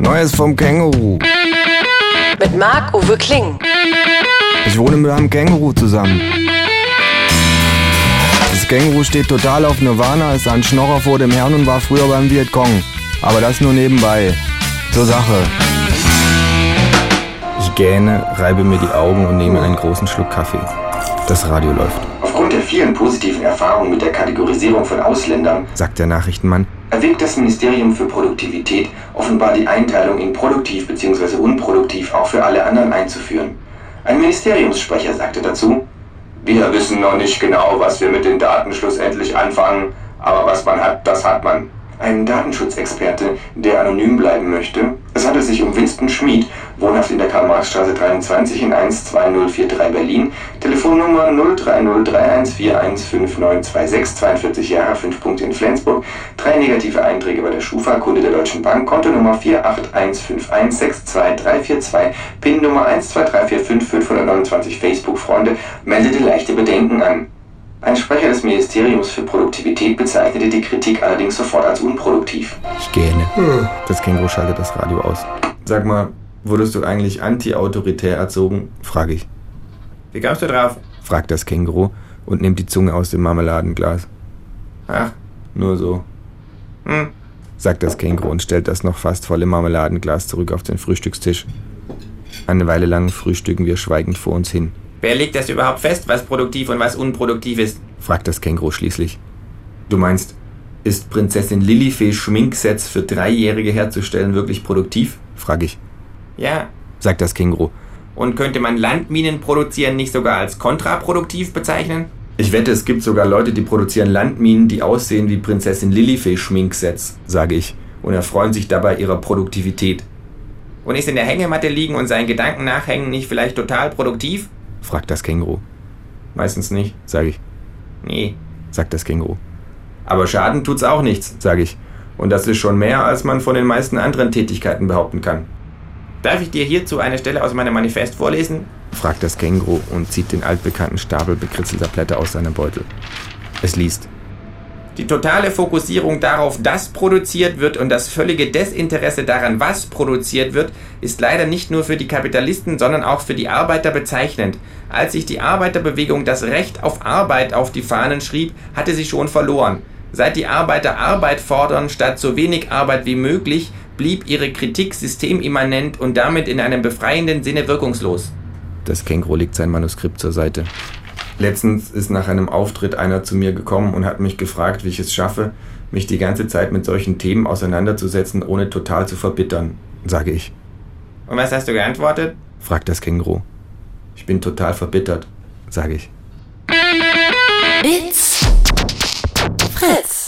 Neues vom Känguru. Mit Marc-Uwe Kling. Ich wohne mit einem Känguru zusammen. Das Känguru steht total auf Nirvana, ist ein Schnorrer vor dem Herrn und war früher beim Vietcong. Aber das nur nebenbei. Zur Sache. Ich gähne, reibe mir die Augen und nehme einen großen Schluck Kaffee. Das Radio läuft. Aufgrund der vielen positiven Erfahrungen mit der Kategorisierung von Ausländern sagt der Nachrichtenmann, erwägt das Ministerium für Produktivität offenbar die Einteilung in produktiv bzw. unproduktiv auch für alle anderen einzuführen. Ein Ministeriumssprecher sagte dazu, wir wissen noch nicht genau, was wir mit den Daten schlussendlich anfangen, aber was man hat, das hat man ein Datenschutzexperte, der anonym bleiben möchte. Es handelt sich um Winston Schmid, wohnhaft in der Karl-Marx-Straße 23 in 12043 Berlin, Telefonnummer 03031415926, 42 Jahre, 5 Punkte in Flensburg, drei negative Einträge bei der Schufa, Kunde der Deutschen Bank, Kontonummer 481516242, PIN Nummer 12345529, Facebook-Freunde, meldete leichte Bedenken an. Ein Sprecher des Ministeriums für Produktivität bezeichnete die Kritik allerdings sofort als unproduktiv. Ich gähne. Das Känguru schaltet das Radio aus. Sag mal, wurdest du eigentlich anti-autoritär erzogen? frage ich. Wie kamst du drauf? fragt das Känguru und nimmt die Zunge aus dem Marmeladenglas. Ach, Nur so, hm. sagt das Känguru und stellt das noch fast volle Marmeladenglas zurück auf den Frühstückstisch. Eine Weile lang frühstücken wir schweigend vor uns hin, Wer legt das überhaupt fest, was produktiv und was unproduktiv ist? fragt das Känguru schließlich. Du meinst, ist Prinzessin Lilifee Schminksets für Dreijährige herzustellen wirklich produktiv? frage ich, Ja. sagt das Känguru. Und könnte man Landminen produzieren nicht sogar als kontraproduktiv bezeichnen? Ich wette, es gibt sogar Leute, die produzieren Landminen, die aussehen wie Prinzessin Lilifee Schminksets, sage ich, und erfreuen sich dabei ihrer Produktivität, Und ist in der Hängematte liegen und seinen Gedanken nachhängen nicht vielleicht total produktiv? Fragt das Känguru. Meistens nicht, sage ich, Nee. sagt das Känguru. Aber Schaden tut's auch nichts, sage ich. Und das ist schon mehr, als man von den meisten anderen Tätigkeiten behaupten kann, Darf ich dir hierzu eine Stelle aus meinem Manifest vorlesen? fragt das Känguru und zieht den altbekannten Stapel bekritzelter Blätter aus seinem Beutel. Es liest. Die totale Fokussierung darauf, dass produziert wird und das völlige Desinteresse daran, was produziert wird, ist leider nicht nur für die Kapitalisten, sondern auch für die Arbeiter bezeichnend. Als sich die Arbeiterbewegung das Recht auf Arbeit auf die Fahnen schrieb, hatte sie schon verloren. Seit die Arbeiter Arbeit fordern statt so wenig Arbeit wie möglich, blieb ihre Kritik systemimmanent und damit in einem befreienden Sinne wirkungslos. Das Känguru legt sein Manuskript zur Seite. Letztens ist nach einem Auftritt einer zu mir gekommen und hat mich gefragt, wie ich es schaffe, mich die ganze Zeit mit solchen Themen auseinanderzusetzen, ohne total zu verbittern, sage ich. Und was hast du geantwortet? fragt das Känguru. Ich bin total verbittert, sage ich. It's Fritz.